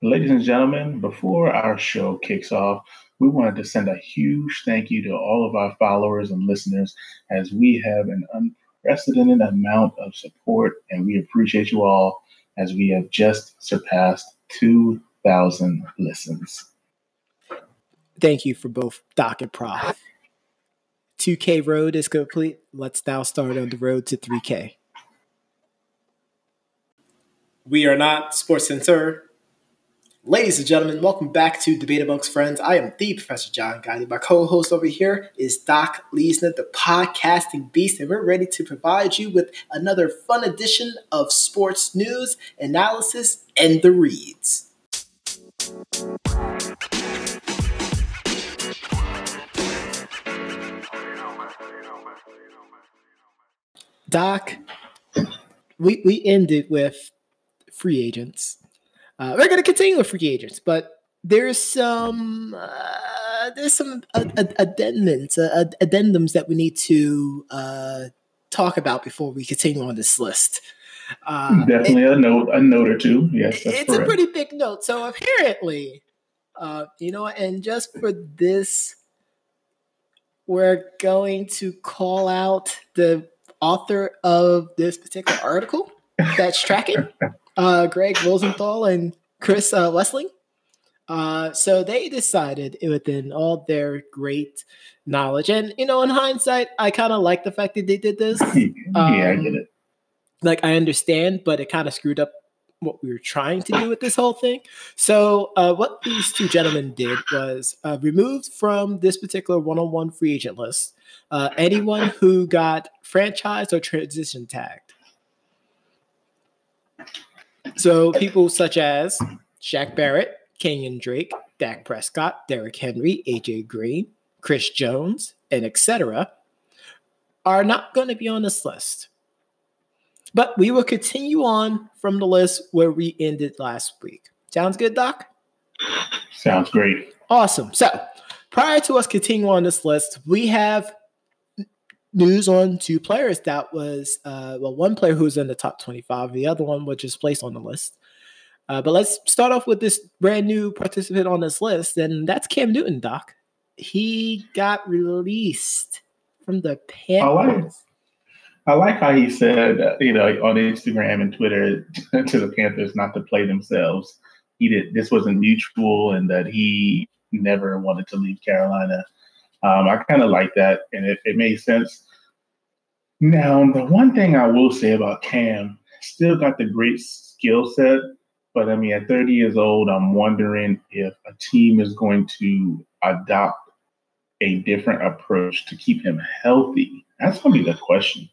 Ladies and gentlemen, before our show kicks off, we wanted to send a huge thank you to all of our followers and listeners as we have an unprecedented amount of support, and we appreciate you all as we have just surpassed 2,000 listens. Thank you for both Doc and Prof. 2K road is complete. Let's now start on the road to 3K. We are not Sports Center. Ladies and gentlemen, welcome back to Debate Amongst Friends. I am the Professor John Gotti. My co-host over here is Doc Leesner, the podcasting beast, and we're ready to provide you with another fun edition of sports news, analysis, and the reads. Doc, we, we ended with free agents uh, we're going to continue with free agents, but there's some uh, there's some addendums uh, addendums that we need to uh, talk about before we continue on this list. Uh, Definitely it, a note, a note or two. Yes, it's correct. a pretty big note. So apparently, uh, you know, and just for this, we're going to call out the author of this particular article that's tracking. uh, Gregg Rosenthal and Chris uh. Uh, so they decided within all their great knowledge, and you know, in hindsight, I kind of like the fact that they did this. yeah, I get um, it. Like I understand, but it kind of screwed up what we were trying to do with this whole thing. So, uh, what these two gentlemen did was uh, removed from this particular one-on-one free agent list uh, anyone who got franchised or transition tagged. So people such as Shaq Barrett, Kenyan Drake, Dak Prescott, Derrick Henry, AJ Green, Chris Jones, and etc. are not going to be on this list. But we will continue on from the list where we ended last week. Sounds good, Doc? Sounds great. Awesome. So, prior to us continuing on this list, we have news on two players. That was uh, well one player who was in the top 25 the other one was just placed on the list. Uh, but let's start off with this brand new participant on this list and that's cam newton doc. He got released from the panthers I like, I like how he said you know on instagram and twitter to the panthers not to play themselves. He did this wasn't mutual and that he never wanted to leave carolina. Um, I kind of like that, and it, it made sense. Now, the one thing I will say about Cam, still got the great skill set, but I mean, at 30 years old, I'm wondering if a team is going to adopt a different approach to keep him healthy. That's going to be the question.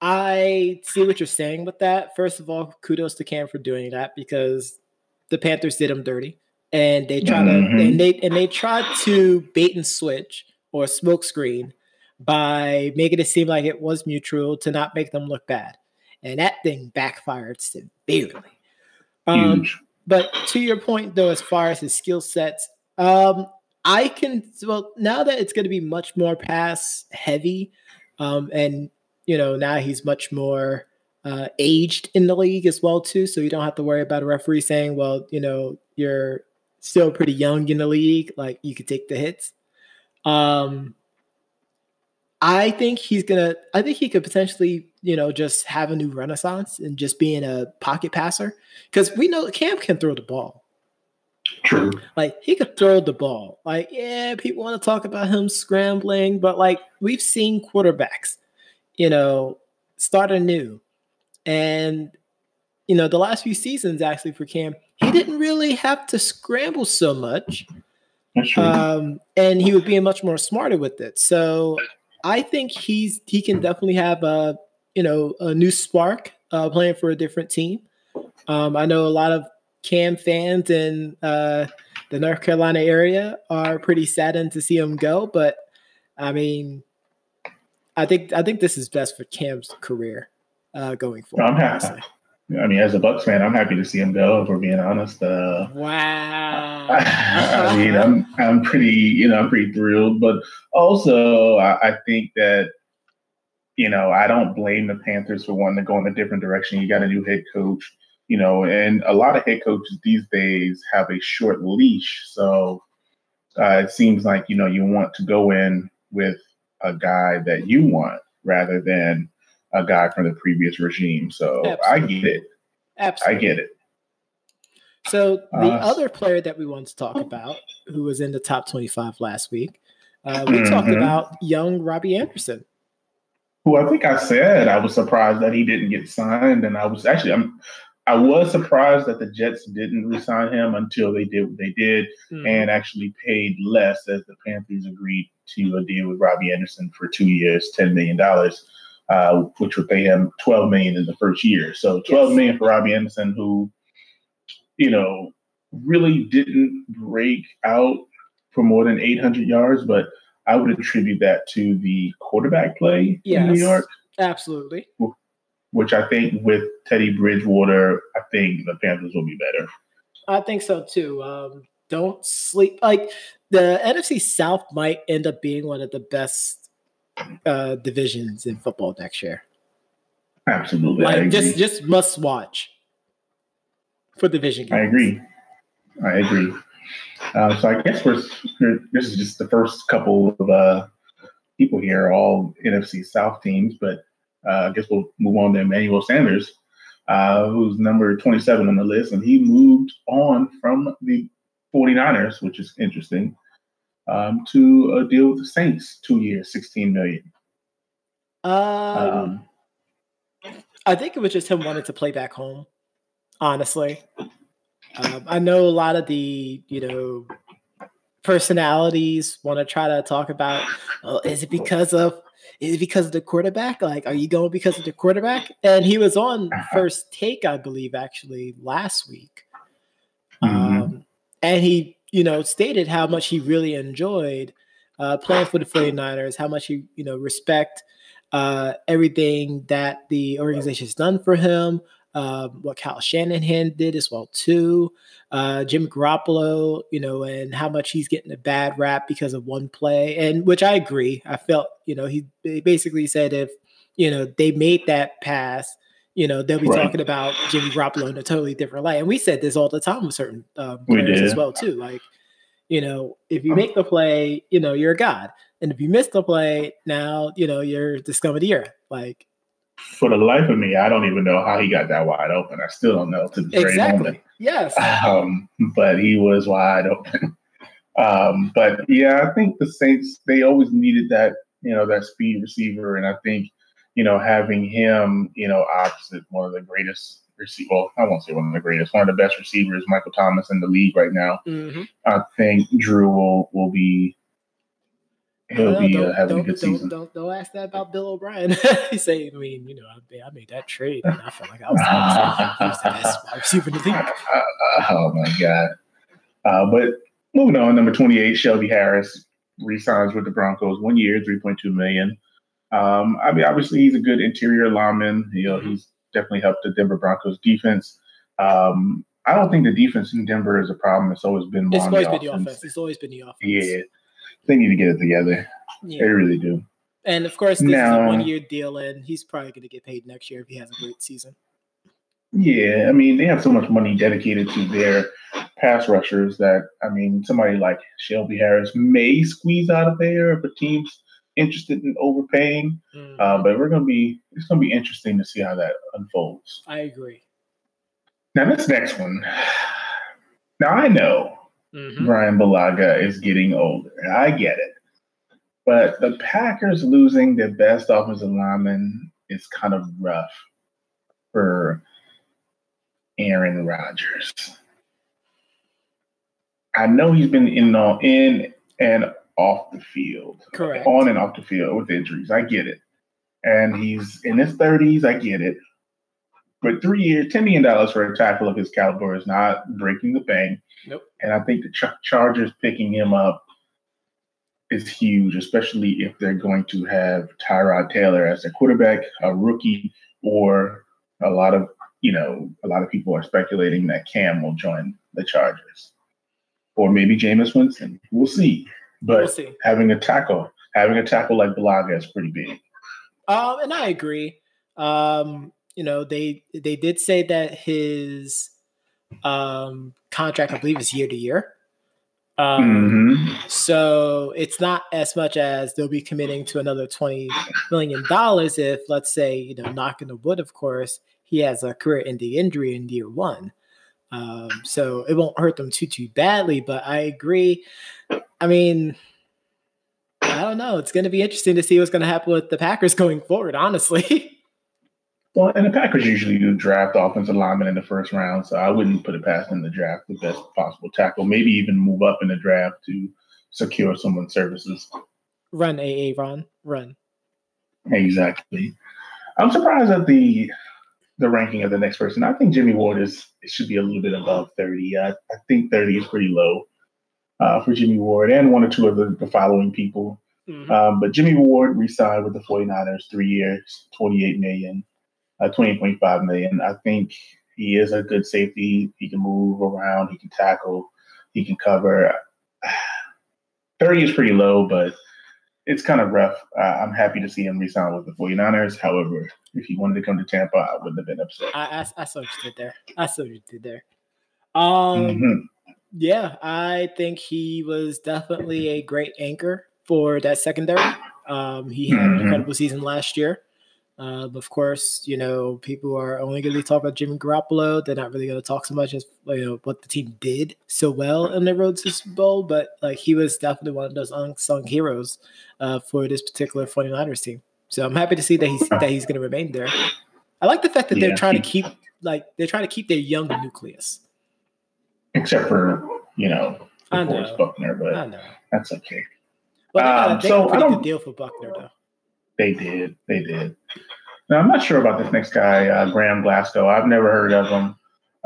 I see what you're saying with that. First of all, kudos to Cam for doing that because the Panthers did him dirty and they try mm-hmm. to and they and they tried to bait and switch or smokescreen by making it seem like it was mutual to not make them look bad, and that thing backfired severely. Um, but to your point, though, as far as his skill sets, um, I can well now that it's going to be much more pass heavy, um, and you know now he's much more uh, aged in the league as well too, so you don't have to worry about a referee saying, "Well, you know, you're still pretty young in the league. Like you could take the hits. Um, I think he's gonna. I think he could potentially, you know, just have a new renaissance and just being a pocket passer because we know Cam can throw the ball. True. Like he could throw the ball. Like yeah, people want to talk about him scrambling, but like we've seen quarterbacks, you know, start anew, and you know the last few seasons actually for Cam, he didn't really have to scramble so much. Um, and he would be much more smarter with it. So I think he's he can definitely have a you know a new spark uh, playing for a different team. Um, I know a lot of Cam fans in uh, the North Carolina area are pretty saddened to see him go, but I mean, I think I think this is best for Cam's career uh, going forward. I'm happy. I mean, as a Bucs fan, I'm happy to see him go. If we're being honest. Uh, wow. I, mean, I'm I'm pretty you know I'm pretty thrilled, but also I, I, think that you know I don't blame the Panthers for wanting to go in a different direction. You got a new head coach. you know, and a lot of head coaches these days have a short leash. So uh, it seems like, you know, you want to go in with a guy that you want rather than a guy from the previous regime. So Absolutely. I get it. Absolutely. I get it. So the uh, other player that we want to talk about, who was in the top 25 last week, uh, we mm-hmm. talked about young Robbie Anderson. Who I think I said I was surprised that he didn't get signed, and I was actually I'm I was surprised that the Jets didn't resign him until they did what they did mm-hmm. and actually paid less as the Panthers agreed to a deal with Robbie Anderson for two years, ten million dollars, uh, which would pay him twelve million in the first year. So twelve yes. million for Robbie Anderson, who, you know, really didn't break out for more than eight hundred yards, but I would attribute that to the quarterback play yes, in New York. Absolutely which I think with Teddy Bridgewater, I think the Panthers will be better. I think so too. Um, don't sleep. Like the NFC South might end up being one of the best uh, divisions in football next year. Absolutely, like just just must watch for division. Games. I agree. I agree. Uh, so I guess we're, this is just the first couple of uh, people here, all NFC South teams, but uh, I guess we'll move on to Emmanuel Sanders, uh, who's number 27 on the list, and he moved on from the 49ers, which is interesting, um, to a deal with the Saints, two years, 16 million. Um, um, I think it was just him wanting to play back home. Honestly, um, I know a lot of the you know personalities want to try to talk about. Oh, is it because of is it because of the quarterback? Like, are you going because of the quarterback? And he was on uh-huh. first take, I believe, actually last week. Mm-hmm. Um, and he, you know, stated how much he really enjoyed uh, playing for the 49ers, how much he, you know, respect uh, everything that the organization has done for him, uh, what Kyle Shanahan did as well too. Uh, Jim Garoppolo, you know, and how much he's getting a bad rap because of one play, and which I agree. I felt, you know, he, he basically said if you know they made that pass, you know, they'll be right. talking about Jimmy Garoppolo in a totally different light. And we said this all the time with certain um, players as well too. Like, you know, if you make the play, you know, you're a god. And if you miss the play, now, you know, you're the scum of the earth. Like, for the life of me, I don't even know how he got that wide open. I still don't know to the exactly. very moment. Yes. Um, but he was wide open. Um, but yeah, I think the Saints they always needed that you know that speed receiver, and I think you know having him you know opposite one of the greatest receiver. Well, I won't say one of the greatest, one of the best receivers, Michael Thomas in the league right now. Mm-hmm. I think Drew will will be he'll well, be uh, having a good don't, season. Don't, don't, ask that about Bill O'Brien. he say, I mean, you know, I, I made that trade, and I felt like I was, I was the best receiver in the league. Uh, oh my god! Uh, but moving on, number twenty-eight, Shelby Harris resigns with the Broncos, one year, three point two million. Um, I mean, obviously, he's a good interior lineman. You know, mm-hmm. he's definitely helped the Denver Broncos defense. Um, I don't think the defense in Denver is a problem. It's always been it's always been the offense. It's always been the offense. Yeah, they need to get it together. Yeah. They really do. And of course, this now, is a one year deal, and he's probably going to get paid next year if he has a great season. Yeah, I mean, they have so much money dedicated to their pass rushers that, I mean, somebody like Shelby Harris may squeeze out of there if a team's interested in overpaying. Mm-hmm. Uh, but we're going to be, it's going to be interesting to see how that unfolds. I agree. Now, this next one. Now, I know Mm-hmm. Bryan Bulaga is getting older. I get it. But the Packers losing their best offensive lineman is kind of rough for Aaron Rodgers. I know he's been in in and off the field. Uh, Correct. On and off the field with injuries. I get it. And he's in his 30s. I get it. But three years, $10 million for a tackle of his caliber is not breaking the bank. Nope. And I think the Ch- Chargers picking him up is huge, especially if they're going to have Tyrod Taylor as a quarterback, a rookie, or a lot of you know, a lot of people are speculating that Cam will join the Chargers, or maybe Jameis Winston. We'll see. But we'll having a tackle, having a tackle like Bulaga is pretty big. Um, and I agree. Um, you know, they they did say that his um, contract, I believe, is year to year. Um, mm-hmm. So it's not as much as they'll be committing to another twenty million dollars if, let's say, you know, knocking the wood, of course, he has a career-ending injury in year one. Um, so it won't hurt them too too badly. But I agree. I mean, I don't know. It's going to be interesting to see what's going to happen with the Packers going forward. Honestly. Well, and the Packers usually do draft offensive linemen in the first round, so I wouldn't put it past them to draft the best possible tackle. Maybe even move up in the draft to secure someone's services. Run, AA, Ron, run. Exactly. I'm surprised that the the ranking of the next person. I think Jimmy Ward is it should be a little bit above 30. I, I think 30 is pretty low uh, for Jimmy Ward and one or two of the, the following people. Mm-hmm. Um, but Jimmy Ward re-signed with the 49ers, three years, 28 million uh, 20.5 million. I think he is a good safety. He can move around. He can tackle. He can cover. 30 is pretty low, but it's kind of rough. Uh, I'm happy to see him resign with the 49ers. However, if he wanted to come to Tampa, I wouldn't have been upset. I, I, I saw what you did there. I saw what you did there. Um, mm-hmm. Yeah, I think he was definitely a great anchor for that secondary. Um, he had mm-hmm. an incredible season last year. Uh, of course, you know, people are only going to talk about Jimmy Garoppolo. They're not really going to talk so much as you know what the team did so well in the road to Super Bowl. But like he was definitely one of those unsung heroes uh, for this particular 49ers team. So I'm happy to see that he's that he's going to remain there. I like the fact that yeah. they're trying to keep like they're trying to keep their young nucleus. Except for you know, I know. Buckner, but I know. that's okay. Well, they got, um, they a pretty good deal for Buckner though. They did. They did. Now, I'm not sure about this next guy, uh, Graham Glasgow. I've never heard of him,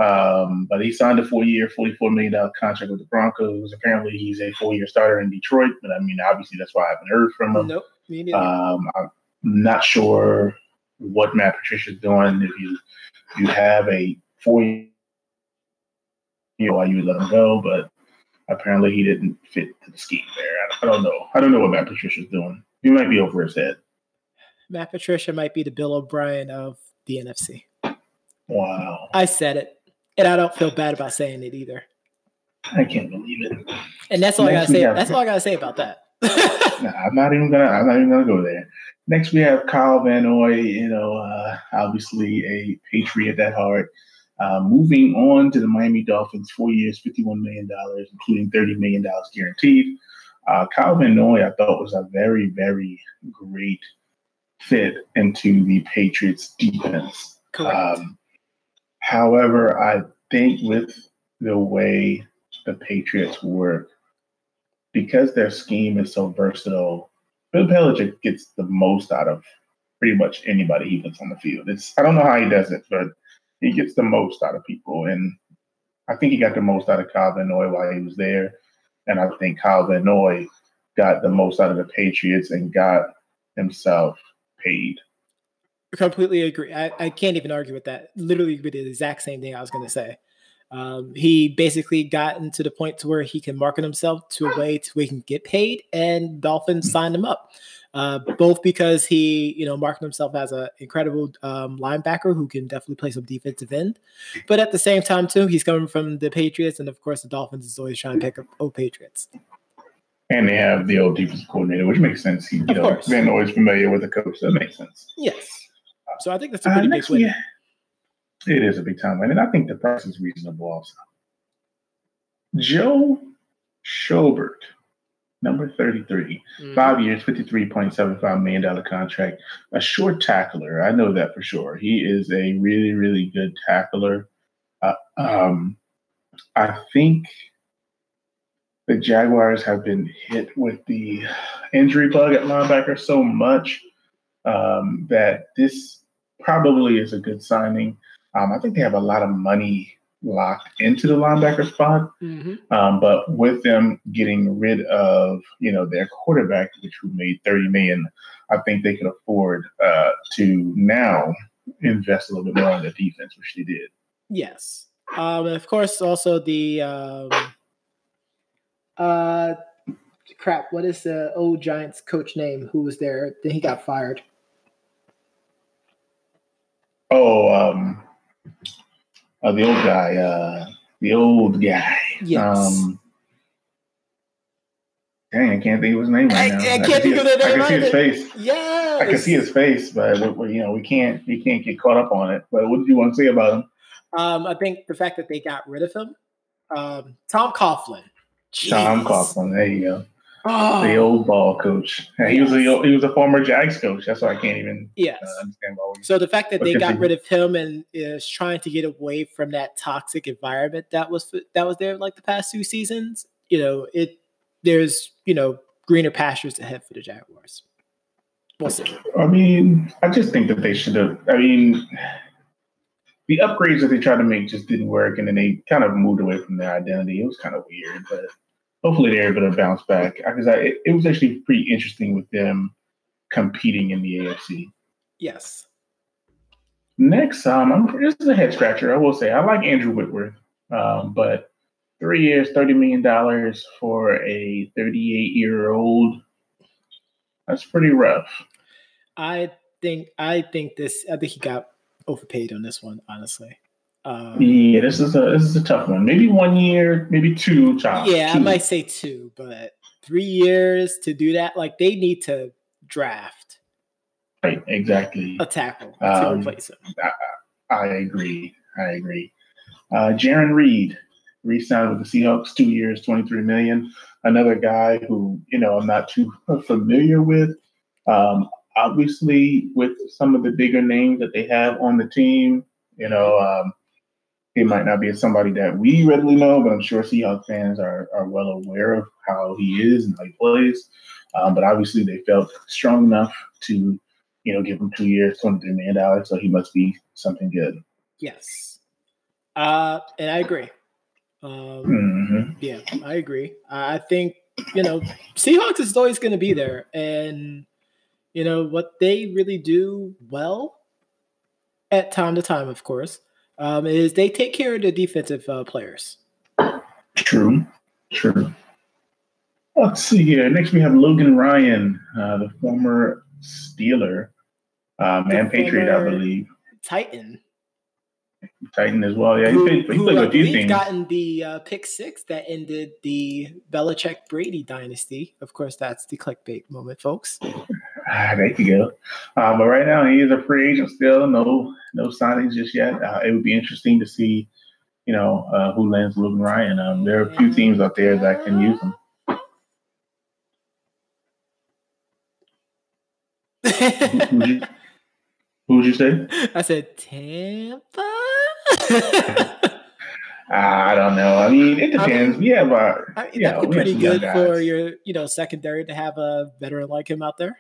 um, but he signed a four-year, $44 million contract with the Broncos. Apparently, he's a four-year starter in Detroit, but I mean, obviously, that's why I haven't heard from him. Nope, um, I'm not sure what Matt Patricia's doing. If you if you have a four-year, you know, why you would let him go, but apparently, he didn't fit the scheme there. I, I don't know. I don't know what Matt Patricia's doing. He might be over his head. Matt Patricia might be the Bill O'Brien of the NFC. Wow. I said it. And I don't feel bad about saying it either. I can't believe it. And that's all Next I gotta say. Have, that's all I gotta say about that. nah, I'm not even gonna I'm not even gonna go there. Next we have Kyle Van Noy, you know, uh, obviously a Patriot at heart. Uh, moving on to the Miami Dolphins, four years, $51 million, including $30 million guaranteed. Uh, Kyle Van Noy, I thought, was a very, very great fit into the Patriots defense. Um, however, I think with the way the Patriots work, because their scheme is so versatile, Bill Belichick gets the most out of pretty much anybody he puts on the field. It's I don't know how he does it, but he gets the most out of people. And I think he got the most out of Kyle Van Noy while he was there. And I think Kyle Van Noy got the most out of the Patriots and got himself paid. Completely agree. I, I can't even argue with that. Literally, with the exact same thing I was going to say. Um, he basically gotten to the point to where he can market himself to a way to where he can get paid, and Dolphins signed him up. Uh, both because he, you know, marketed himself as an incredible um, linebacker who can definitely play some defensive end, but at the same time too, he's coming from the Patriots, and of course, the Dolphins is always trying to pick up old Patriots and they have the old defensive coordinator, which makes sense. He, you of know, course. Van Noy's familiar with the coach. That makes sense. Yes. So I think that's a pretty uh, big win. It is a big time win, and I think the price is reasonable also. Joe Schobert, number 33, mm-hmm. five years, $53.75 million contract, a short tackler. I know that for sure. He is a really, really good tackler. Uh, um, I think – the Jaguars have been hit with the injury bug at linebacker so much um, that this probably is a good signing. Um, I think they have a lot of money locked into the linebacker spot, mm-hmm. um, but with them getting rid of you know their quarterback, which who made thirty million, I think they could afford uh, to now invest a little bit more on the defense, which they did. Yes, um, of course also the um, uh, crap. What is the old Giants coach name who was there? Then he got fired. Oh, um, uh, the old guy. Uh, the old guy. Yes. Um, dang, I can't think of his name right I- now. I can't think of name I can see his face. Yes. I can see his face, but we, we- you know we can't we can't get caught up on it. But what did you want to say about him? Um, I think the fact that they got rid of him. Um, Tom Coughlin. Tom. Coughlin. There you go. Oh, The old ball coach. Yeah, he was a he was a former Jags coach. That's why I can't even yes. uh, understand why we So the fact that they got rid of him and is trying to get away from that toxic environment that was that was there like the past two seasons, you know, it there's you know greener pastures ahead for the Jaguars. We'll see. I mean, I just think that they should have. I mean, the upgrades that they tried to make just didn't work, and then they kind of moved away from their identity. It was kind of weird, but hopefully they're able to bounce back because I, it, it was actually pretty interesting with them competing in the AFC. Yes. Next, um, I'm, this is a head scratcher. I will say I like Andrew Whitworth, um, but three years, thirty million dollars for a 38 year old. That's pretty rough. I think I think this I think he got overpaid on this one, honestly. Um, Yeah, this is a this is a tough one. Maybe one year, maybe two. Top, yeah, I might say two, but three years to do that, like they need to draft Right, exactly. a tackle to Um, replace him. I agree. I agree. Uh, Jarran Reed re-signed with the Seahawks, two years, twenty-three million. Another guy who you know I'm not too familiar with. Um, obviously, with some of the bigger names that they have on the team, you know, um, he might not be somebody that we readily know, but I'm sure Seahawks fans are are well aware of how he is and how he plays. Um, but obviously, they felt strong enough to, you know, give him two years, twenty-three million dollars. So he must be something good. Yes. Uh, and I agree. Um, hmm Yeah, I agree. I think you know Seahawks is always going to be there, and you know what they really do well at time to time, of course, um, is they take care of the defensive uh, players. True. True. Let's see here. Next, we have Logan Ryan, uh, the former Steeler um, The and Patriot, I believe. Titan, Titan as well. Yeah, who, played, he who played a few things. gotten the uh, pick six that ended the Belichick Brady dynasty. Of course, that's the clickbait moment, folks. Ah, there you go. Uh, but right now, he is a free agent still. No, no signings just yet. Uh, it would be interesting to see, you know, uh, who lands Logan Ryan. Um, there are a few teams out there that can use him. Who would you, you say? I said Tampa. Ah, I don't know. I mean, it I depends. mean, we have our, I mean, yeah, that'd be pretty good for your, you know, secondary to have a veteran like him out there.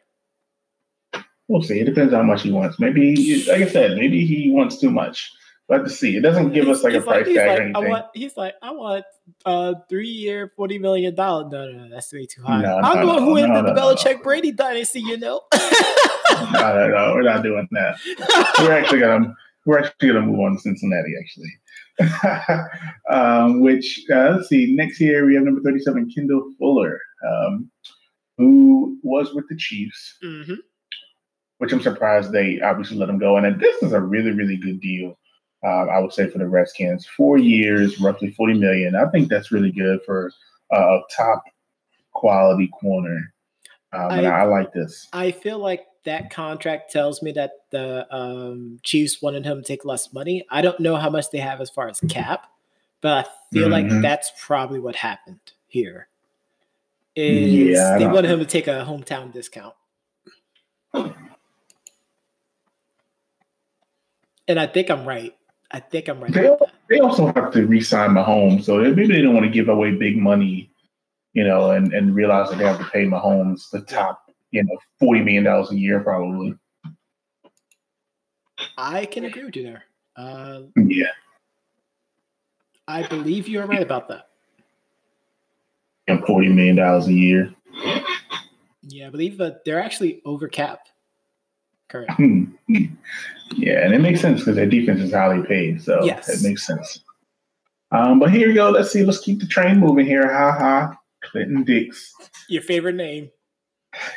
We'll see. It depends how much he wants. Maybe, like I said, maybe he wants too much. We'll have to see. It doesn't give us like a He's price tag like, or I anything. want, he's like, I want uh three year, forty million dollar. No, no, no, that's way too high. No, I'm no, no, who no, ended the Belichick. Brady dynasty. You know. no, no, no, we're not doing that. We're actually gonna we're actually gonna move on to Cincinnati actually. um, which uh, let's see. Next year we have number thirty-seven, Kendall Fuller, um, who was with the Chiefs. Mhm. Which I'm surprised they obviously let him go. And this is a really, really good deal. Um, I would say for the Redskins, four years, roughly forty million. I think that's really good for uh, a top quality corner. Um, and I- I like this. I feel like that contract tells me that the um, Chiefs wanted him to take less money. I don't know how much they have as far as cap, but I feel like Mhm. that's probably what happened here. Is Yeah, they wanted him to take a hometown discount. And I think I'm right. I think I'm right. They, they also have to re-sign Mahomes, so maybe they don't want to give away big money, you know, and, and realize that they have to pay Mahomes the top, you know, forty million dollars a year probably. I can agree with you there. Uh, Yeah, I believe you're right about that. and forty million dollars a year. Yeah, I believe that they're actually over cap currently. Hmm. Yeah, and it makes sense because their defense is highly paid, so Yes. it makes sense. Um, but here we go. Let's see. Let's keep the train moving here. Ha ha. Clinton Dix. Your favorite name.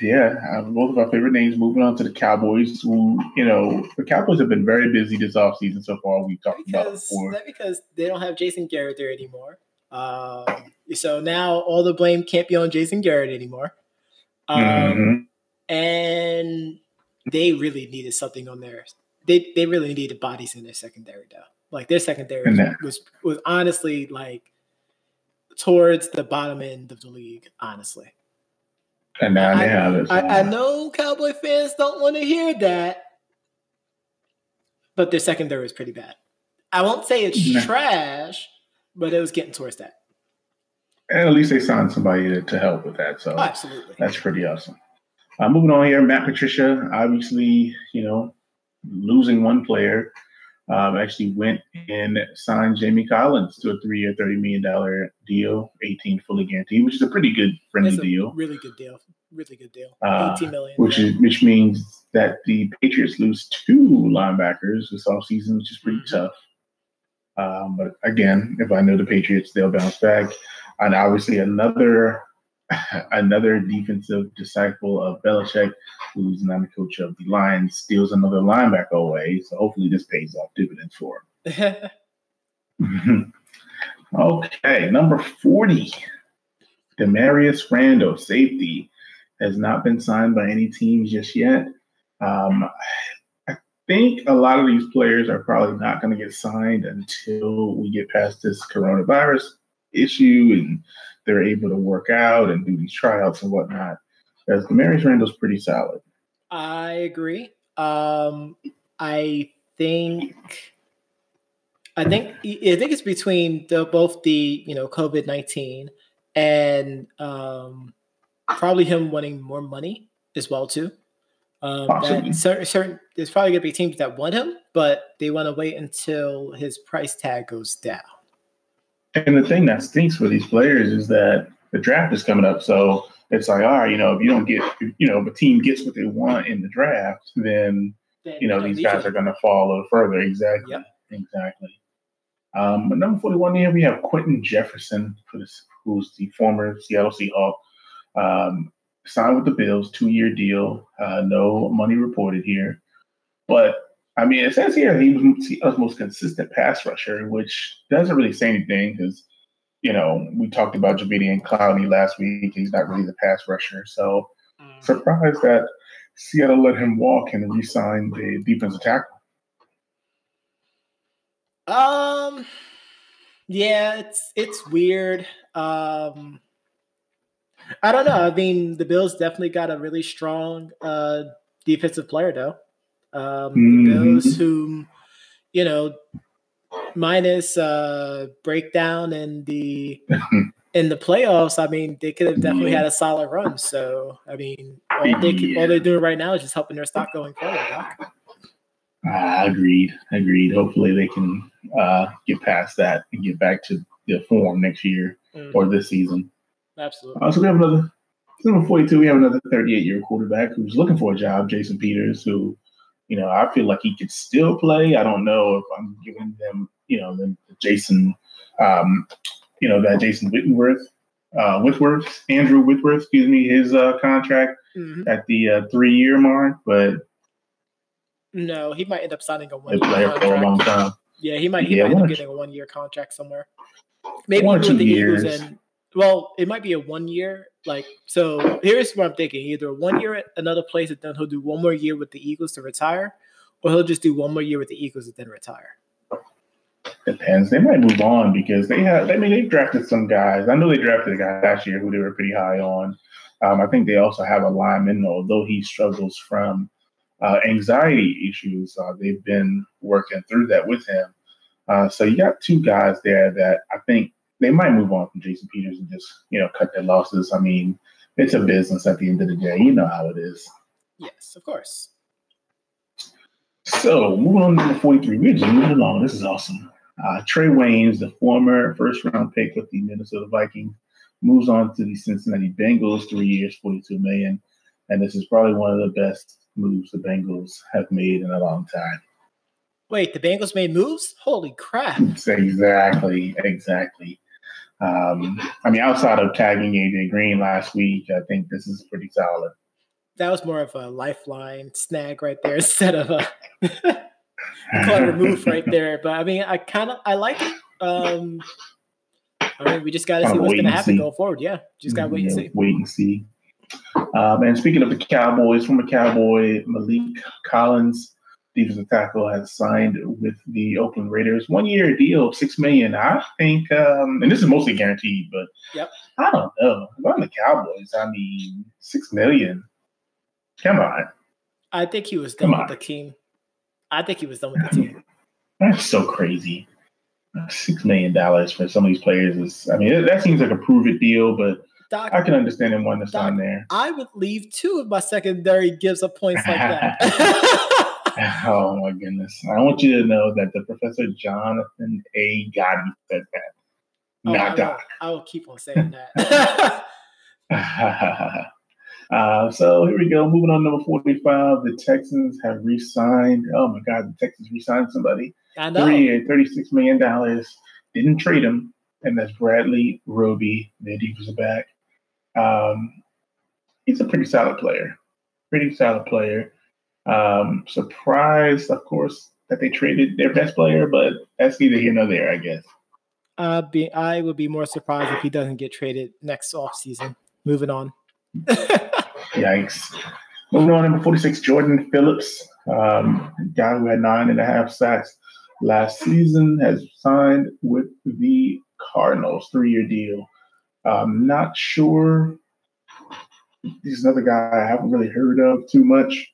Yeah, uh, both of our favorite names. Moving on to the Cowboys, who you know the Cowboys have been very busy this offseason so far. We talked because, about before. That because they don't have Jason Garrett there anymore. Um, so now all the blame can't be on Jason Garrett anymore. Um, mm-hmm. And they really needed something on there. They they really needed bodies in their secondary though. Like their secondary was was honestly like towards the bottom end of the league, honestly. And now they have it. I, I know Cowboy fans don't want to hear that, but their secondary is pretty bad. I won't say it's nah. trash, but it was getting towards that. And at least they signed somebody to, to help with that. So oh, absolutely, that's pretty awesome. Uh, moving on here, Matt Patricia, obviously, you know, losing one player, um, actually went and signed Jamie Collins to a three-year, thirty million dollar deal, eighteen fully guaranteed, which is a pretty good friendly deal. Really good deal. Really good deal. Uh, eighteen million. Which is which means that the Patriots lose two linebackers this offseason, which is pretty mm-hmm. tough. Um, but again, if I know the Patriots, they'll bounce back. And obviously, another another defensive disciple of Belichick, who's now the coach of the Lions, steals another linebacker away. So hopefully, this pays off dividends for him. okay, number forty, Damarious Randall, safety, has not been signed by any teams just yet. Um, I think a lot of these players are probably not going to get signed until we get past this coronavirus issue and they're able to work out and do these tryouts and whatnot. Because Damarious Randall's pretty solid. I agree. Um, I think. I think I think it's between the, both the you know COVID nineteen and um, probably him wanting more money as well too. Um, certain, certain, there's probably gonna be teams that want him, but they want to wait until his price tag goes down. And the thing that stinks for these players is that the draft is coming up, so it's like, all right, you know, if you don't get, you know, if a team gets what they want in the draft, then, then you know these guys are going to fall a little further. Exactly. Yep. Exactly. Um, but number 41 here, we have Quinton Jefferson, who's the former Seattle Seahawk. Um, signed with the Bills, two year deal, uh, no money reported here. But I mean, it says here he was most consistent pass rusher, which doesn't really say anything because, you know, we talked about Javidi and Clowney last week. He's not really the pass rusher. So mm. surprised that Seattle let him walk and re signed the defensive tackle. Um, yeah, it's it's weird. Um, I don't know. I mean, the Bills definitely got a really strong uh, defensive player, though. Um, mm-hmm. The Bills, who, you know, minus uh, breakdown in the in the playoffs, I mean, they could have definitely had a solid run. So, I mean, all they can, all they're doing right now is just helping their stock going forward. Huh? Uh, agreed. Agreed. Hopefully, they can uh, get past that and get back to the form next year mm-hmm. or this season. Absolutely. Uh, so we have another number 42. We have another 38 year quarterback who's looking for a job, Jason Peters, who, you know, I feel like he could still play. I don't know if I'm giving them, you know, the Jason, um, you know, that Jason Whitworth, uh, Whitworth, Andrew Whitworth, excuse me, his uh, contract mm-hmm. at the uh, three year mark, but no, he might end up signing a one year contract. For a long time. Yeah, he might. He yeah, might end up getting a one year contract somewhere. Maybe with the years. Eagles and well, it might be a one year. Like, so here's what I'm thinking: either one year at another place, and then he'll do one more year with the Eagles to retire, or he'll just do one more year with the Eagles and then retire. Depends. They might move on because they have. I mean, they've drafted some guys. I know they drafted a guy last year who they were pretty high on. Um, I think they also have a lineman, although he struggles from uh, anxiety issues. Uh, they've been working through that with him. Uh, so you got two guys there that I think they might move on from Jason Peters and just you know cut their losses. I mean, it's a business at the end of the day. You know how it is. Yes, of course. So moving on to number forty-three, we're just moving along. This is awesome. Uh, Trae Waynes, the former first-round pick with the Minnesota Vikings, moves on to the Cincinnati Bengals, three years, forty-two million, and this is probably one of the best moves the Bengals have made in a long time. Wait, the Bengals made moves? Holy crap! Exactly, exactly. Um, I mean, outside of tagging AJ Green last week, I think this is pretty solid. that was more of a lifeline snag right there instead of a clever move right there. But I mean, I kind of I like it. Um, I mean, we just got to see what's going to happen going forward. Yeah, just got to wait yeah, and see. Wait and see. Um, and speaking of the Cowboys, from former Cowboy Maliek Collins, defensive tackle, has signed with the Oakland Raiders. One year deal, six million. I think, um, and this is mostly guaranteed, but yep. I don't know. If I'm the Cowboys, I mean, six million. Come on. I think he was done Come with on. the team. I think he was done with the team. That's so crazy. Six million dollars for some of these players is. I mean, that seems like a prove it deal, but Doc, I can understand him wanting to sign there. I would leave two of my secondary gives up points like that. oh my goodness! I want you to know that the Professor Jonathan A. Gotti said that, oh, not I Doc. I will keep on saying that. uh, so here we go. Moving on, number forty-five. The Texans have re-signed. Oh my God, the Texans re-signed somebody. I know. Three, thirty-six million dollars. Didn't trade him, and that's Bradley Roby, their defensive back. Um, he's a pretty solid player. Pretty solid player. Um, surprised, of course, that they traded their best player, but that's neither here nor there, I guess. Uh, be, I would be more surprised if he doesn't get traded next offseason. Moving on. Yikes. Moving on, number 46, Jordan Phillips, um, guy who had nine and a half sacks last season, has signed with the Cardinals, three year deal. I'm not sure. He's another guy I haven't really heard of too much,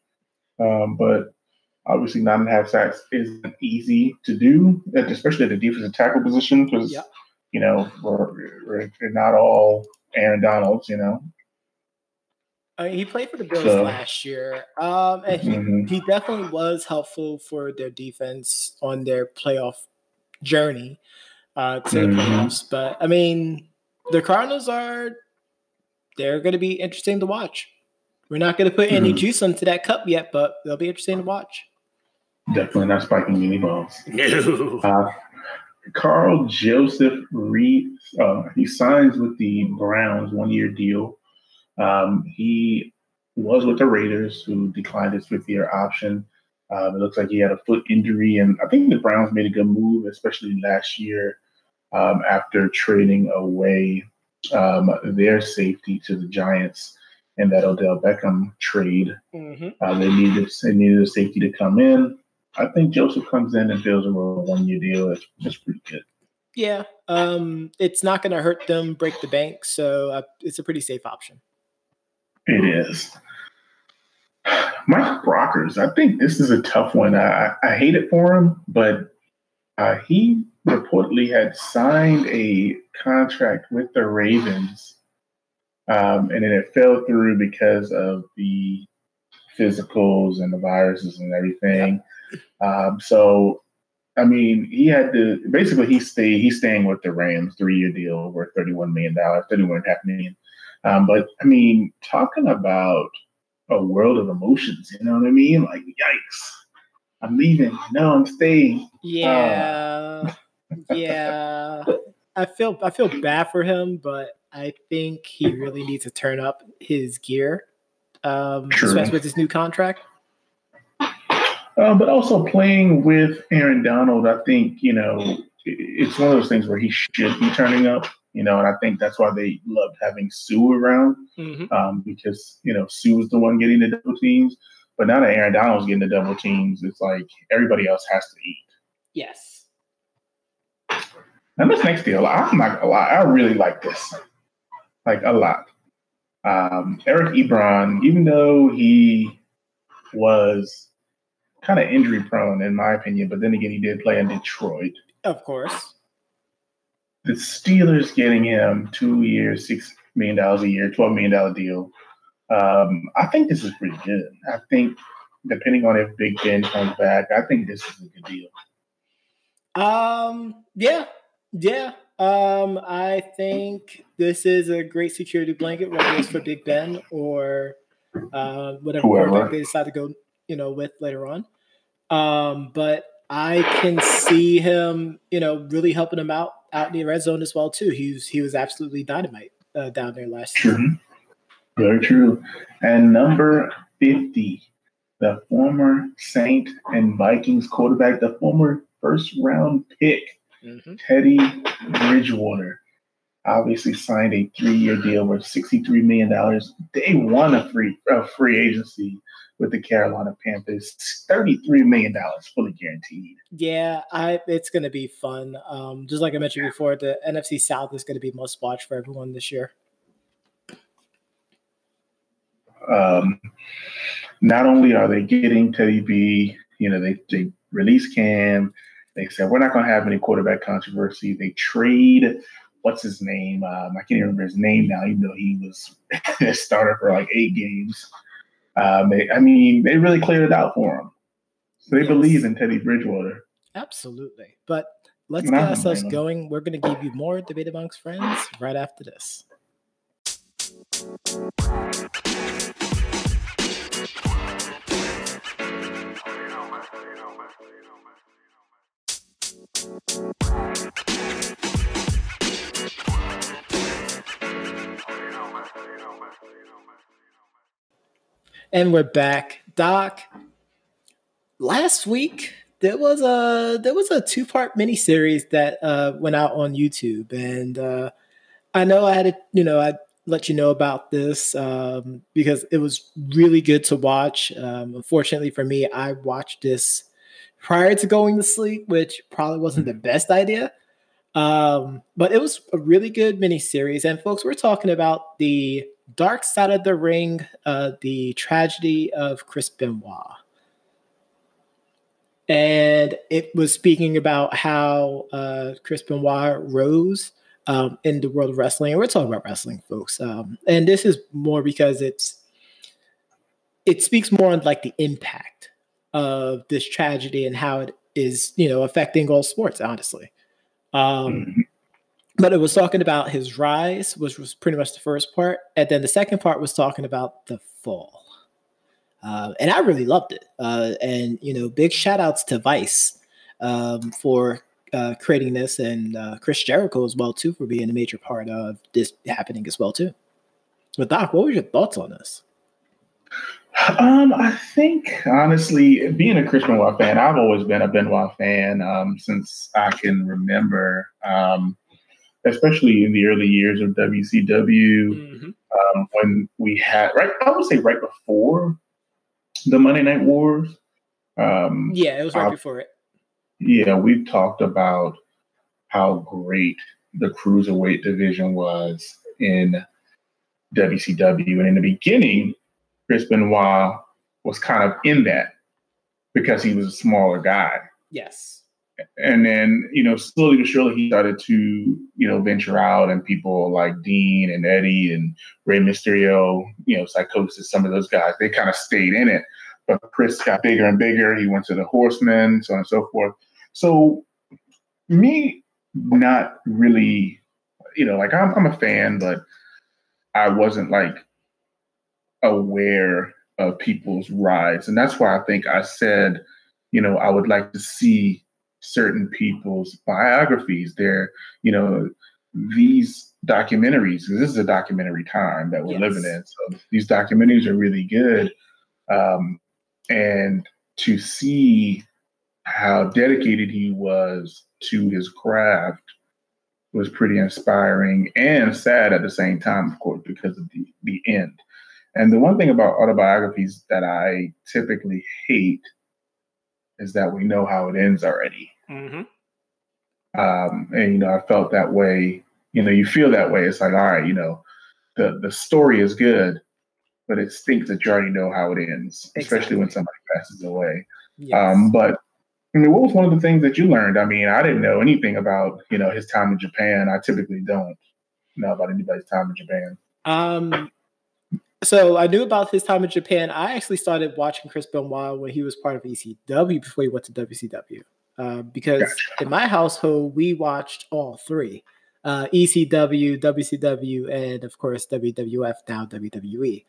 um, but obviously nine and a half sacks isn't easy to do, especially at the defensive tackle position because yep. you know we're, we're, not all Aaron Donalds, you know. I mean, he played for the Bills so, last year, um, and he, mm-hmm. he definitely was helpful for their defense on their playoff journey uh, to mm-hmm. the playoffs. But I mean, the Cardinals are they're going to be interesting to watch. We're not going to put any mm-hmm. juice into that cup yet, but they'll be interesting to watch. Definitely not spiking any balls. No. Uh, Karl Joseph Reed, uh, he signs with the Browns one year deal. Um, he was with the Raiders, who declined his fifth year option. Um, it looks like he had a foot injury, and I think the Browns made a good move, especially last year um, after trading away um, their safety to the Giants in that Odell Beckham trade. Mm-hmm. Uh, they needed they needed a safety to come in. I think Joseph comes in and fills a role one year deal. It's, it's pretty good. Yeah, um, it's not going to hurt them break the bank, so uh, it's a pretty safe option. It is. Mike Brockers, I think this is a tough one. I, I hate it for him, but uh, he reportedly had signed a contract with the Ravens, um, and then it fell through because of the physicals and the viruses and everything. Um, so, I mean, he had to basically he stay he's staying with the Rams, three year deal worth thirty one million dollars, thirty one half million. Um, but I mean, talking about a world of emotions, you know what I mean? Like, yikes. I'm leaving. No, I'm staying. Yeah. Uh, yeah, I feel I feel bad for him, but I think he really needs to turn up his gear, um, especially with his new contract. Uh, but also playing with Aaron Donald, I think you know it's one of those things where he should be turning up. You know, and I think that's why they loved having Suh around mm-hmm. um, because you know Suh was the one getting the double teams. But now that Aaron Donald's getting the double teams, it's like everybody else has to eat. Yes. And this next deal, I'm not gonna lie, I really like this, like a lot. Um, Eric Ebron, even though he was kind of injury prone in my opinion, but then again, he did play in Detroit. Of course. The Steelers getting him two years, six million dollars a year, twelve million dollar deal. Um, I think this is pretty good. I think depending on if Big Ben comes back, I think this is a good deal. Um, yeah, yeah. Um, I think this is a great security blanket, whether it's for Big Ben or uh, whatever quarterback they decide to go, you know, with later on. Um, but I can see him, you know, really helping him out out in the red zone as well too. He was he was absolutely dynamite uh, down there last year. Mm-hmm. Very true. And number 50, the former Saint and Vikings quarterback, the former first round pick, mm-hmm. Teddy Bridgewater, obviously signed a three year deal worth $63 million. Day one of free, uh, free agency with the Carolina Panthers, $33 million fully guaranteed. Yeah, I, it's going to be fun. Um, just like I mentioned before, the NFC South is going to be must watch for everyone this year. Um, not only are they getting Teddy B, you know, they, they release Cam. They said, we're not going to have any quarterback controversy. They trade, what's his name? Um, I can't even remember his name now, even though he was a starter for like eight games. Um, they, I mean, they really cleared it out for him. So they yes. believe in Teddy Bridgewater. Absolutely. But let's get ourselves going. We're going to give you more debate amongst friends right after this. And we're back. Doc, last week there was a there was a two-part miniseries that uh, went out on YouTube. And uh, I know I had to, you know, I let you know about this um, because it was really good to watch. Um, unfortunately for me, I watched this prior to going to sleep, which probably wasn't the mm-hmm. best idea. Um, but it was a really good miniseries. And folks, we're talking about the Dark Side of the Ring, uh, the tragedy of Chris Benoit. And it was speaking about how uh, Chris Benoit rose um, in the world of wrestling. And we're talking about wrestling, folks. Um, and this is more because it's it speaks more on like the impact of this tragedy and how it is, you know, affecting all sports, honestly. Um, mm-hmm but it was talking about his rise, which was pretty much the first part, and then the second part was talking about the fall. Uh, and I really loved it. Uh, and you know, big shout outs to Vice um, for uh, creating this, and uh, Chris Jericho as well too for being a major part of this happening as well too. But Doc, what were your thoughts on this? Um, I think honestly, being a Chris Benoit fan, I've always been a Benoit fan um, since I can remember. Um, especially in the early years of WCW, mm-hmm. um, when we had right, I would say right before the Monday Night Wars. Um, yeah, it was right before it. Yeah, we've talked about how great the cruiserweight division was in WCW, and in the beginning, Chris Benoit was kind of in that because he was a smaller guy. Yes. And then you know slowly but surely he started to you know venture out and people like dean and eddie and Rey Mysterio you know Psicosis, some of those guys they kind of stayed in it. But chris got bigger and bigger. He went to the horsemen so on and so forth. So me not really you know like i'm, I'm a fan but i wasn't like aware of people's rise and that's why i think i said you know i would like to see certain people's biographies. They're, you know, these documentaries, this is a documentary time that we're yes. living in. So these documentaries are really good. Um, and to see how dedicated he was to his craft was pretty inspiring and sad at the same time, of course, because of the, the end. And the one thing about autobiographies that I typically hate is that we know how it ends already. Mm-hmm. Um, and you know, I felt that way. You know, you feel that way. It's like, all right, you know, the the story is good, but it stinks that you already know how it ends, exactly. especially when somebody passes away. Yes. Um, but I mean, what was one of the things that you learned? I mean, I didn't know anything about you know his time in Japan. I typically don't know about anybody's time in Japan. Um, so I knew about his time in Japan. I actually started watching Chris Benoit when he was part of ECW before he went to WCW. Uh, because gotcha. in my household we watched all three uh, ECW, WCW, and of course WWF, now WWE.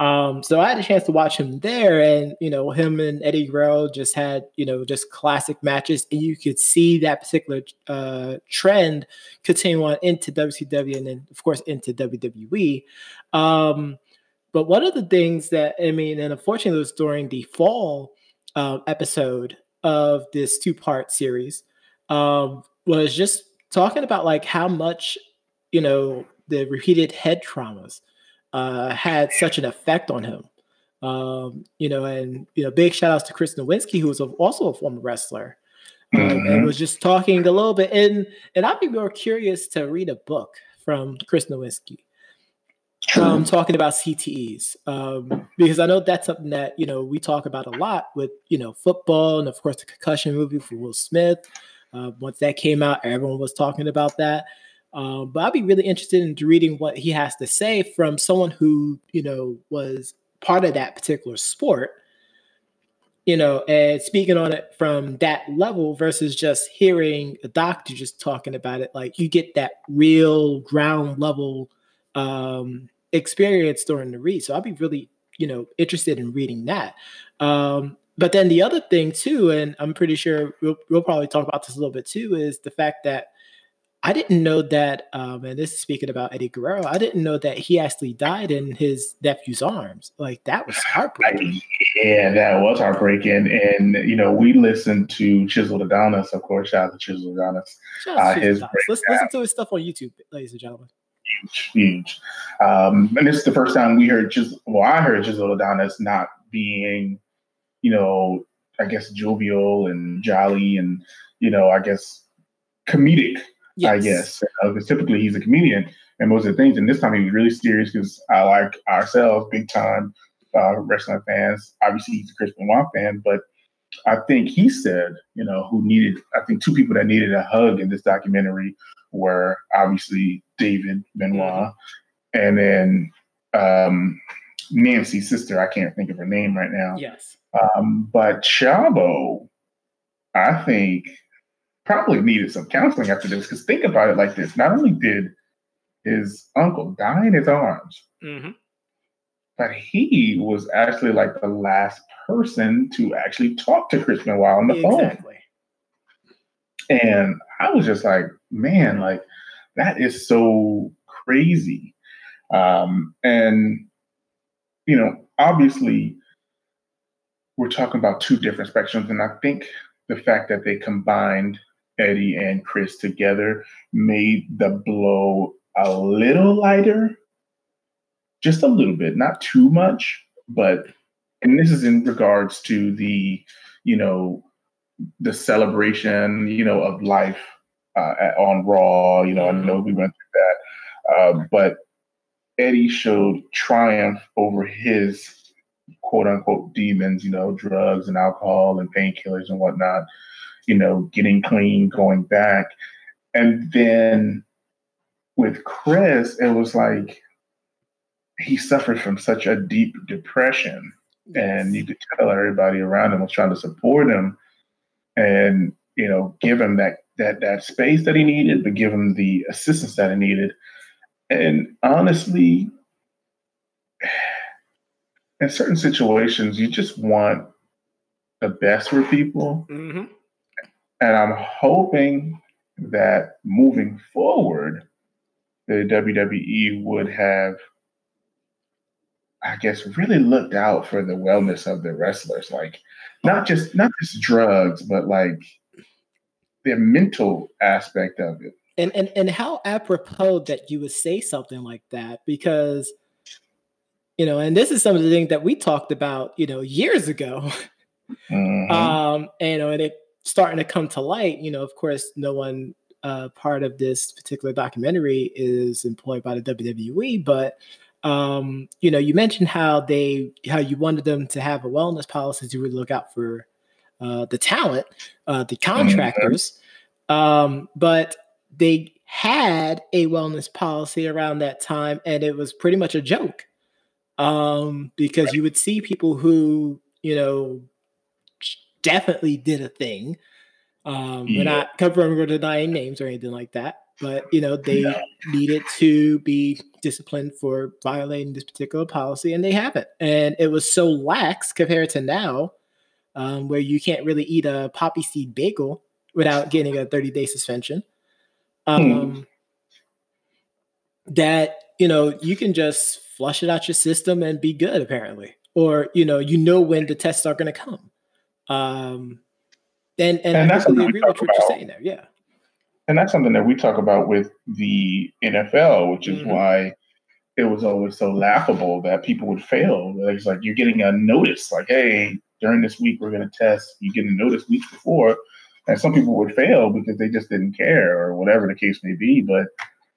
Um, so I had a chance to watch him there, and you know, him and Eddie Guerrero just had you know just classic matches, and you could see that particular uh, trend continue on into WCW, and then of course into WWE. Um, but one of the things that I mean, and unfortunately, it was during the fall um, episode of this two part series, um, was just talking about like how much you know the repeated head traumas uh, had such an effect on him. Um, you know, and you know, big shout outs to Chris Nowinski, who was also a former wrestler, um, mm-hmm. and was just talking a little bit. And and I'd be more curious to read a book from Chris Nowinski, um, talking about CTEs, um, because I know that's something that you know we talk about a lot with you know football, and of course the concussion movie for Will Smith. Uh, once that came out, everyone was talking about that. Um, but I'd be really interested in reading what he has to say from someone who you know was part of that particular sport, you know, and speaking on it from that level versus just hearing a doctor just talking about it. Like you get that real ground level um, experience during the read. So I'd be really, you know, interested in reading that. Um, but then the other thing too, and I'm pretty sure we'll, we'll probably talk about this a little bit too, is the fact that I didn't know that, um, and this is speaking about Eddie Guerrero. I didn't know that he actually died in his nephew's arms. Like that was heartbreaking. Yeah, that was heartbreaking. And you know, we listened to Chisel Adonis, of course. Shout out to Chisel Adonis. Uh, his listen, listen to his stuff on YouTube, ladies and gentlemen. Huge, huge. Um, and this is the first time we heard just Well, I heard Chisel Adonis not being, you know, I guess jovial and jolly, and you know, I guess comedic yes. I guess. Because uh, typically he's a comedian and most of the things. And this time he was really serious because I like ourselves, big time uh, wrestling fans. Obviously, he's a Chris Benoit fan, but I think he said, you know, who needed, I think two people that needed a hug in this documentary were obviously David Benoit mm-hmm. and then um, Nancy's sister. I can't think of her name right now. Yes. Um, but Chavo, I think probably needed some counseling after this. Because think about it like this: not only did his uncle die in his arms, mm-hmm. But he was actually like the last person to actually talk to Chris Benoit on the exactly. phone. And I was just like, man, like that is so crazy. Um, and you know, obviously, we're talking about two different spectrums, and I think the fact that they combined Eddie and Chris together made the blow a little lighter, just a little bit, not too much, but and this is in regards to the, you know, the celebration, you know, of life uh, on Raw. You know, I know we went through that, uh, but Eddie showed triumph over his quote unquote demons, you know, drugs and alcohol and painkillers and whatnot you know, getting clean, going back. And then with Chris, it was like he suffered from such a deep depression. And you could tell everybody around him was trying to support him and, you know, give him that that that space that he needed, but give him the assistance that he needed. And honestly, in certain situations, you just want the best for people. Mm-hmm. And I'm hoping that moving forward, the WWE would have, I guess, really looked out for the wellness of the wrestlers. Like not just not just drugs, but like the mental aspect of it. And and and how apropos that you would say something like that because you know, and this is some of the things that we talked about, you know, years ago. Mm-hmm. Um, and, you know, and it starting to come to light, you know, of course, no one uh, part of this particular documentary is employed by the WWE, but um, you know, you mentioned how they how you wanted them to have a wellness policy to really look out for uh, the talent, uh, the mm-hmm. contractors, um, but they had a wellness policy around that time, and it was pretty much a joke um, because you would see people who you know definitely did a thing. Um, yeah. We're not covering or denying names or anything like that, but you know they no. needed to be disciplined for violating this particular policy, and they haven't. And it was so lax compared to now, um, where you can't really eat a poppy seed bagel without getting a 30 day suspension. Hmm. Um, hmm. That you know you can just flush it out your system and be good apparently or you know you know when the tests are going to come um and and, and I that's agree with what about. you're saying there yeah and that's something that we talk about with the NFL which is mm-hmm. why it was always so laughable that people would fail it's like you're getting a notice like hey during this week we're going to test you get a notice weeks before and some people would fail because they just didn't care or whatever the case may be but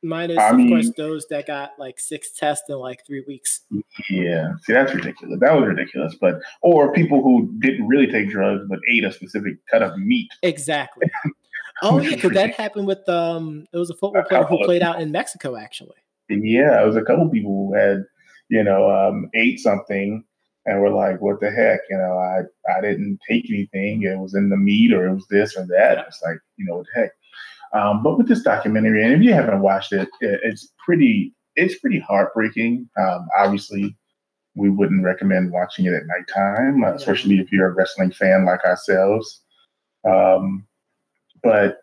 Minus, I of mean, course, those that got like six tests in like three weeks. Yeah, see, that's ridiculous. That was ridiculous. But or people who didn't really take drugs but ate a specific cut of meat. Exactly. oh yeah, because that happened with um, it was a football player who played out in Mexico actually. Yeah, it was a couple people who had, you know, um, ate something and were like, "What the heck?" You know, I I didn't take anything. It was in the meat or it was this or that. It's like, you know, what the heck. Um, but with this documentary, and if you haven't watched it, it's pretty it's pretty heartbreaking. Um, obviously, we wouldn't recommend watching it at nighttime, especially if you're a wrestling fan like ourselves. Um, but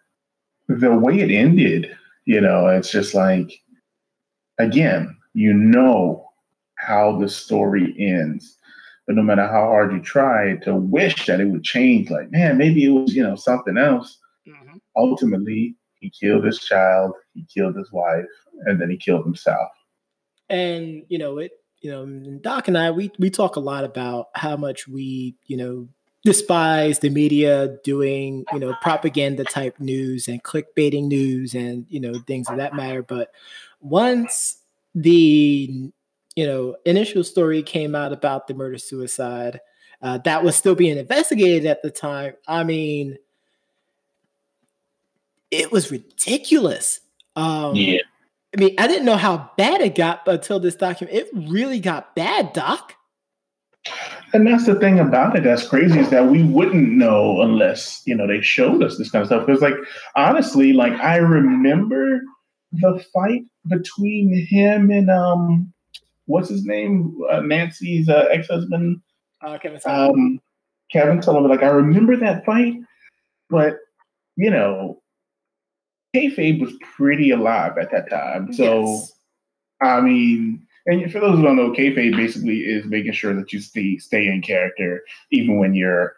the way it ended, you know, it's just like, again, you know how the story ends. But no matter how hard you try to wish that it would change, like, man, maybe it was, you know, something else Mm-hmm. Ultimately, he killed his child, he killed his wife, and then he killed himself. And you know, it you know, Doc and I we we talk a lot about how much we, you know, despise the media doing, you know, propaganda type news and clickbaiting news and, you know, things of that matter. But once the you know initial story came out about the murder suicide uh, that was still being investigated at the time i mean it was ridiculous. Um, yeah. I mean, I didn't know how bad it got until this document. It really got bad, Doc. And that's the thing about it that's crazy is that we wouldn't know unless, you know, they showed us this kind of stuff. Because, like, honestly, like, I remember the fight between him and, um, what's his name? Uh, Nancy's uh, ex husband. Uh, Kevin Sullivan. Um, Kevin Sullivan. Like, I remember that fight, but, you know, kayfabe was pretty alive at that time. So, yes. I mean, and for those who don't know, kayfabe basically is making sure that you stay stay in character even when you're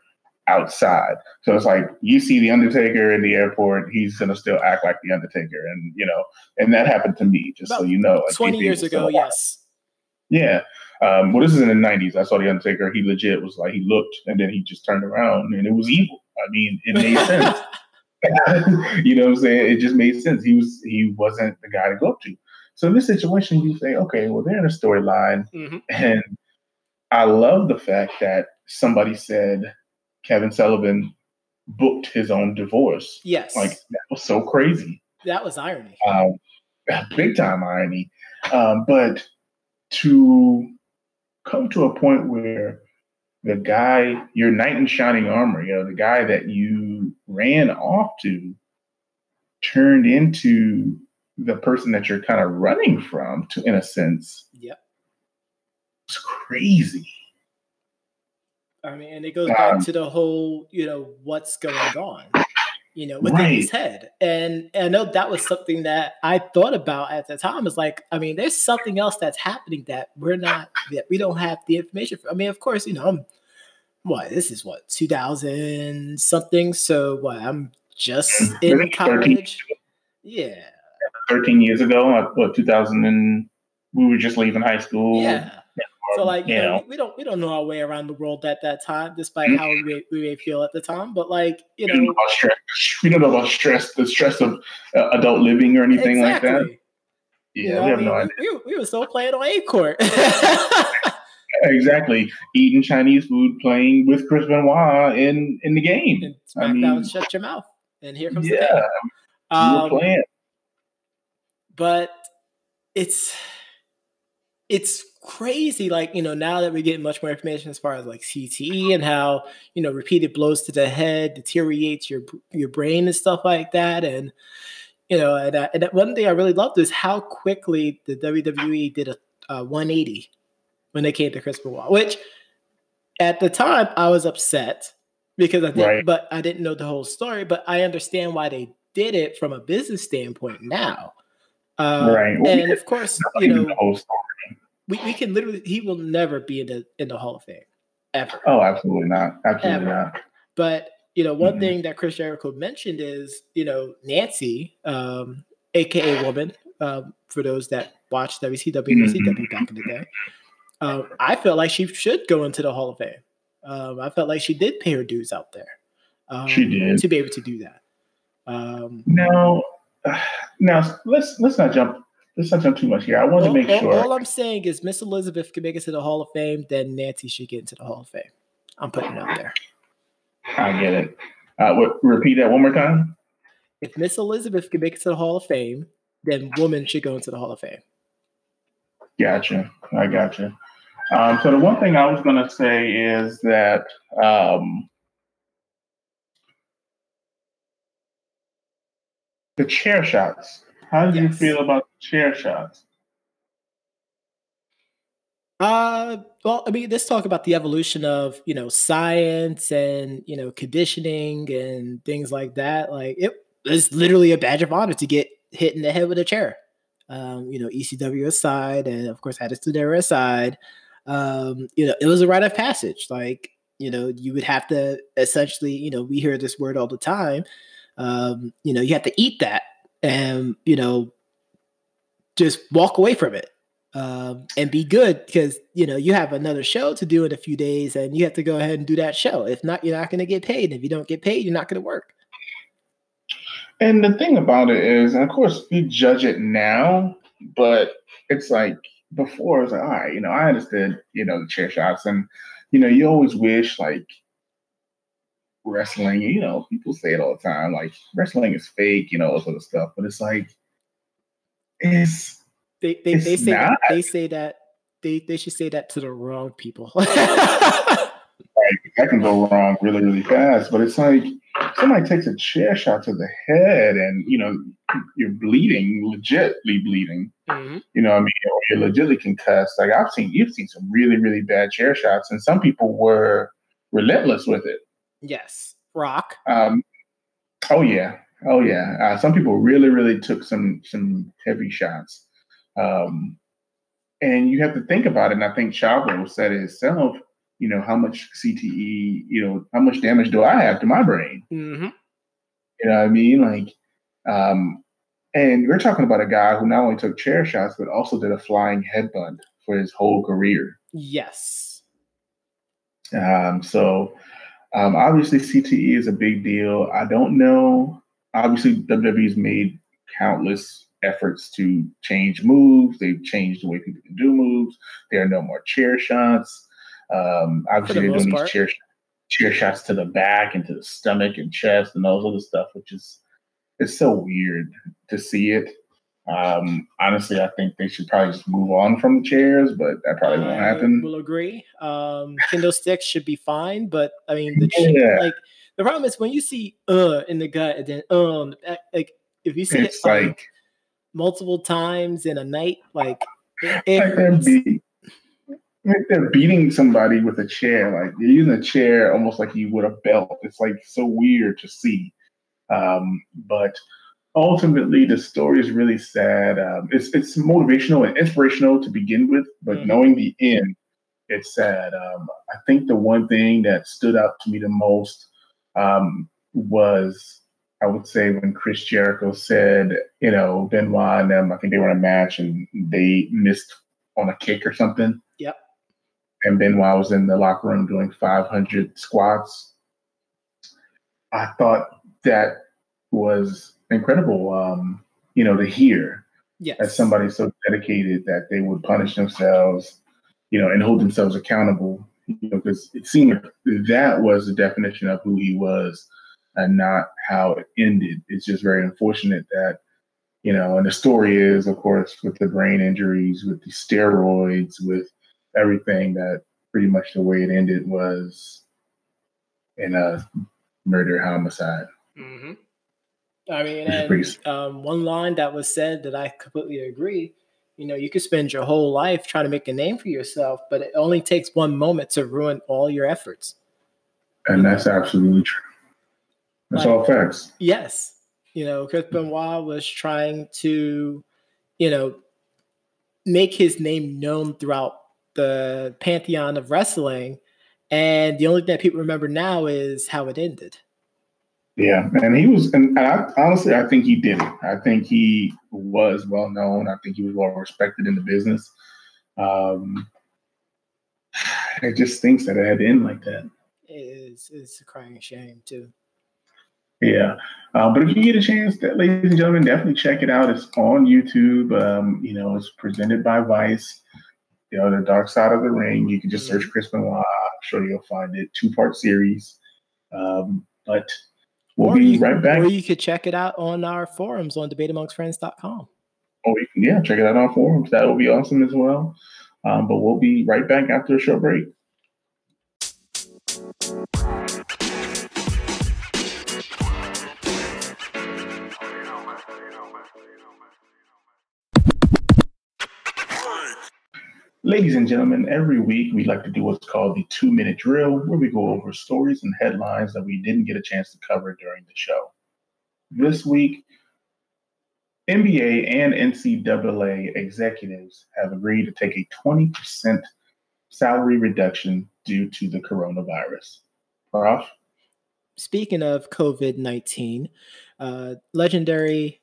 outside. So it's like you see the Undertaker in the airport, he's gonna still act like the Undertaker, and you know, and that happened to me. Just About so you know, like, twenty years ago, yes. Yeah. Um, well, this is in the '90s. I saw the Undertaker. He legit was like he looked, and then he just turned around, and it was evil. I mean, it made sense. you know what I'm saying? It just made sense. He was he wasn't the guy to go up to. So in this situation, you say, okay, well, they're in a storyline. Mm-hmm. And I love the fact that somebody said Kevin Sullivan booked his own divorce. Yes. Like that was so crazy. That was irony. Um, big time irony. Um, but to come to a point where the guy, your knight in shining armor, you know, the guy that you ran off to turned into the person that you're kind of running from to in a sense. Yep. It's crazy. I mean, and it goes back um, to the whole, you know, what's going on, you know, within right. his head. And, and I know that was something that I thought about at the time. Is like, I mean, there's something else that's happening that we're not, that we don't have the information for. I mean, of course, you know, I'm what this is what 2000 something so what i'm just in college yeah 13 years ago what 2000 and we were just leaving high school yeah so like you know, know, we don't we don't know our way around the world at that time, despite mm-hmm. how we may, we may feel at the time. But like you know, stress. we don't know about stress, the stress of uh, adult living or anything exactly. like that. Yeah, you know, we have mean, no idea. We, we, were still playing on A court. exactly. Eating Chinese food, playing with Chris Benoit in in the game. And SmackDown, I mean, shut your mouth, and here comes yeah, the game. Um, playing. But it's it's crazy. Like you know, now that we get much more information as far as like CTE and how you know repeated blows to the head deteriorates your your brain and stuff like that, and you know, and, uh, and one thing I really loved is how quickly the WWE did a, a 180 when they came to Chris Benoit, which at the time I was upset because I didn't, right. but I didn't know the whole story. But I understand why they did it from a business standpoint now. Um, right. Well, and of course, you know, we, we can literally he will never be in the in the Hall of Fame ever. Oh, absolutely not. Absolutely ever. not. But you know, one mm-hmm. thing that Chris Jericho mentioned is, you know, Nancy, um, aka Woman, um, for those that watched WCW and CW mm-hmm. back in the day. Um, I felt like she should go into the Hall of Fame. Um, I felt like she did pay her dues out there. Um, she did to be able to do that. Um, now, now let's let's not jump let's not jump too much here. I want all, to make all, sure. All I'm saying is Miss Elizabeth can make it to the Hall of Fame, then Nancy should get into the Hall of Fame. I'm putting it out there. I get it. Uh, what, repeat that one more time. If Miss Elizabeth can make it to the Hall of Fame, then women should go into the Hall of Fame. Gotcha. I gotcha. Um, so the one thing I was going to say is that um, the chair shots. How do yes. you feel about chair shots? Uh, well, I mean, let's talk about the evolution of you know science and you know conditioning and things like that. Like it is literally a badge of honor to get hit in the head with a chair. Um, you know, ECW aside, and of course, Attitude Era aside, um, you know, it was a rite of passage. Like you know, you would have to essentially, you know, we hear this word all the time. Um, you know, you have to eat that and you know, just walk away from it um, and be good because you know you have another show to do in a few days and you have to go ahead and do that show. If not you're not going to get paid. If you don't get paid you're not going to work. And the thing about it is and of course we judge it now but it's like before it's like all right you know i understood you know the chair shots and you know you always wish like wrestling you know people say it all the time like wrestling is fake you know all sort of stuff but it's like it's they they, they say that, they say that they they should say that to the wrong people. right, that can go wrong really really fast. But it's like somebody takes a chair shot to the head, and you know you're bleeding, legitly bleeding. Mm-hmm. You know, I mean, or you're legitly concussed. Like I've seen, you've seen some really really bad chair shots, and some people were relentless with it. Yes, Rock. Um, oh yeah, oh yeah. Uh, some people really really took some some heavy shots. Um, and you have to think about it. And I think Chavo said it himself, you know, how much CTE, you know, how much damage do I have to my brain? Mm-hmm. You know what I mean? Like, um, and we're talking about a guy who not only took chair shots, but also did a flying headbutt for his whole career. Yes. Um, so um, obviously CTE is a big deal. I don't know. Obviously, WWE's made countless efforts to change moves. They've changed the way people can do moves. There are no more chair shots. Um, obviously, the they're doing part. these chair chair shots to the back and to the stomach and chest and all those other stuff, which is it's so weird to see it. Um, honestly, I think they should probably just move on from the chairs, but that probably won't happen. Will agree. Um, kendo sticks should be fine, but I mean, the yeah. like the problem is when you see uh in the gut and then um like if you see it's it, like multiple times in a night. Like, it like they're, like they're beating somebody with a chair. Like you're using a chair almost like you would a belt. It's like so weird to see. Um, but ultimately, the story is really sad. Um, it's it's motivational and inspirational to begin with, but mm-hmm. knowing the end, it's sad. Um, I think the one thing that stood out to me the most um, was I would say when Chris Jericho said, you know, Benoit and them, I think they were in a match and they missed on a kick or something. Yep. And Benoit was in the locker room doing 500 squats. I thought that was incredible, um, you know, to hear yes. as somebody so dedicated that they would punish themselves, you know, and hold themselves accountable, you know, because it seemed like that was the definition of who he was and not how it ended. It's just very unfortunate that, you know, and the story is, of course, with the brain injuries, with the steroids, with everything, that pretty much the way it ended was in a murder homicide. Mm-hmm. I mean, and, um, one line that was said that I completely agree. You know, you could spend your whole life trying to make a name for yourself, but it only takes one moment to ruin all your efforts. And that's absolutely true. That's like, all facts. Yes. You know, Chris Benoit was trying to, you know, make his name known throughout the pantheon of wrestling. And the only thing that people remember now is how it ended. Yeah, and he was, and I, honestly, I think he did it. I think he was well known. I think he was well respected in the business. Um, it just stinks that it had to end like that. It is. It's a crying shame too. Yeah, uh, but if you get a chance, that, ladies and gentlemen, definitely check it out. It's on YouTube. Um, you know, it's presented by Vice. You know, the Dark Side of the Ring. You can just search mm-hmm. Chris Benoit. I'm sure you'll find it. Two part series. Um, but we'll or be you, right back. Or you could check it out on our forums on debateamongstfriends.com. Oh, yeah, check it out on forums. That will be awesome as well. Um, but we'll be right back after a short break. Ladies and gentlemen, every week we like to do what's called the two minute drill, where we go over stories and headlines that we didn't get a chance to cover during the show. This week, NBA and NCAA executives have agreed to take a 20% salary reduction due to the coronavirus. Prof? Speaking of COVID 19, uh, legendary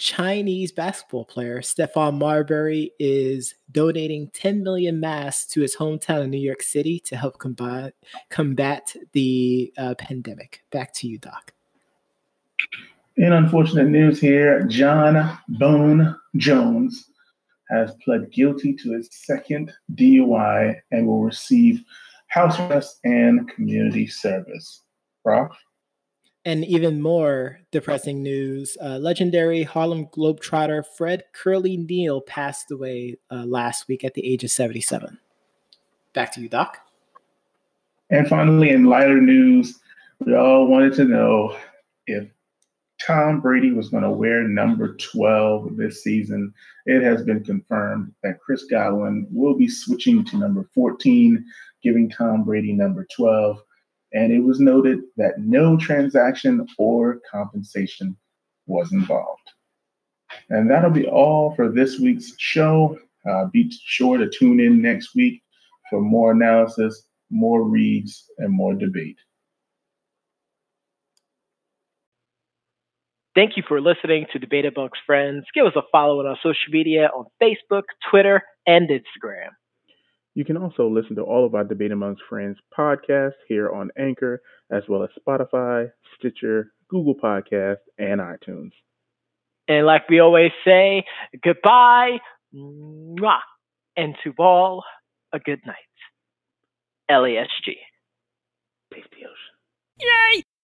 Chinese basketball player Stephon Marbury is donating 10 million masks to his hometown in New York City to help combat combat the uh, pandemic. Back to you, Doc. In unfortunate news here, Jon Bone Jones has pled guilty to his second DUI and will receive house arrest and community service. Prof? And even more depressing news uh, legendary Harlem Globetrotter Fred Curly Neal passed away uh, last week at the age of 77. Back to you, Doc. And finally, in lighter news, we all wanted to know if Tom Brady was going to wear number 12 this season. It has been confirmed that Chris Godwin will be switching to number 14, giving Tom Brady number 12 and it was noted that no transaction or compensation was involved. And that'll be all for this week's show. Uh, be sure to tune in next week for more analysis, more reads, and more debate. Thank you for listening to Debate Amongst Friends. Give us a follow on our social media on Facebook, Twitter, and Instagram. You can also listen to all of our Debate Amongst Friends podcasts here on Anchor, as well as Spotify, Stitcher, Google Podcasts, and iTunes. And like we always say, goodbye, mwah, and to all, a good night. LASG. Peace, Yay!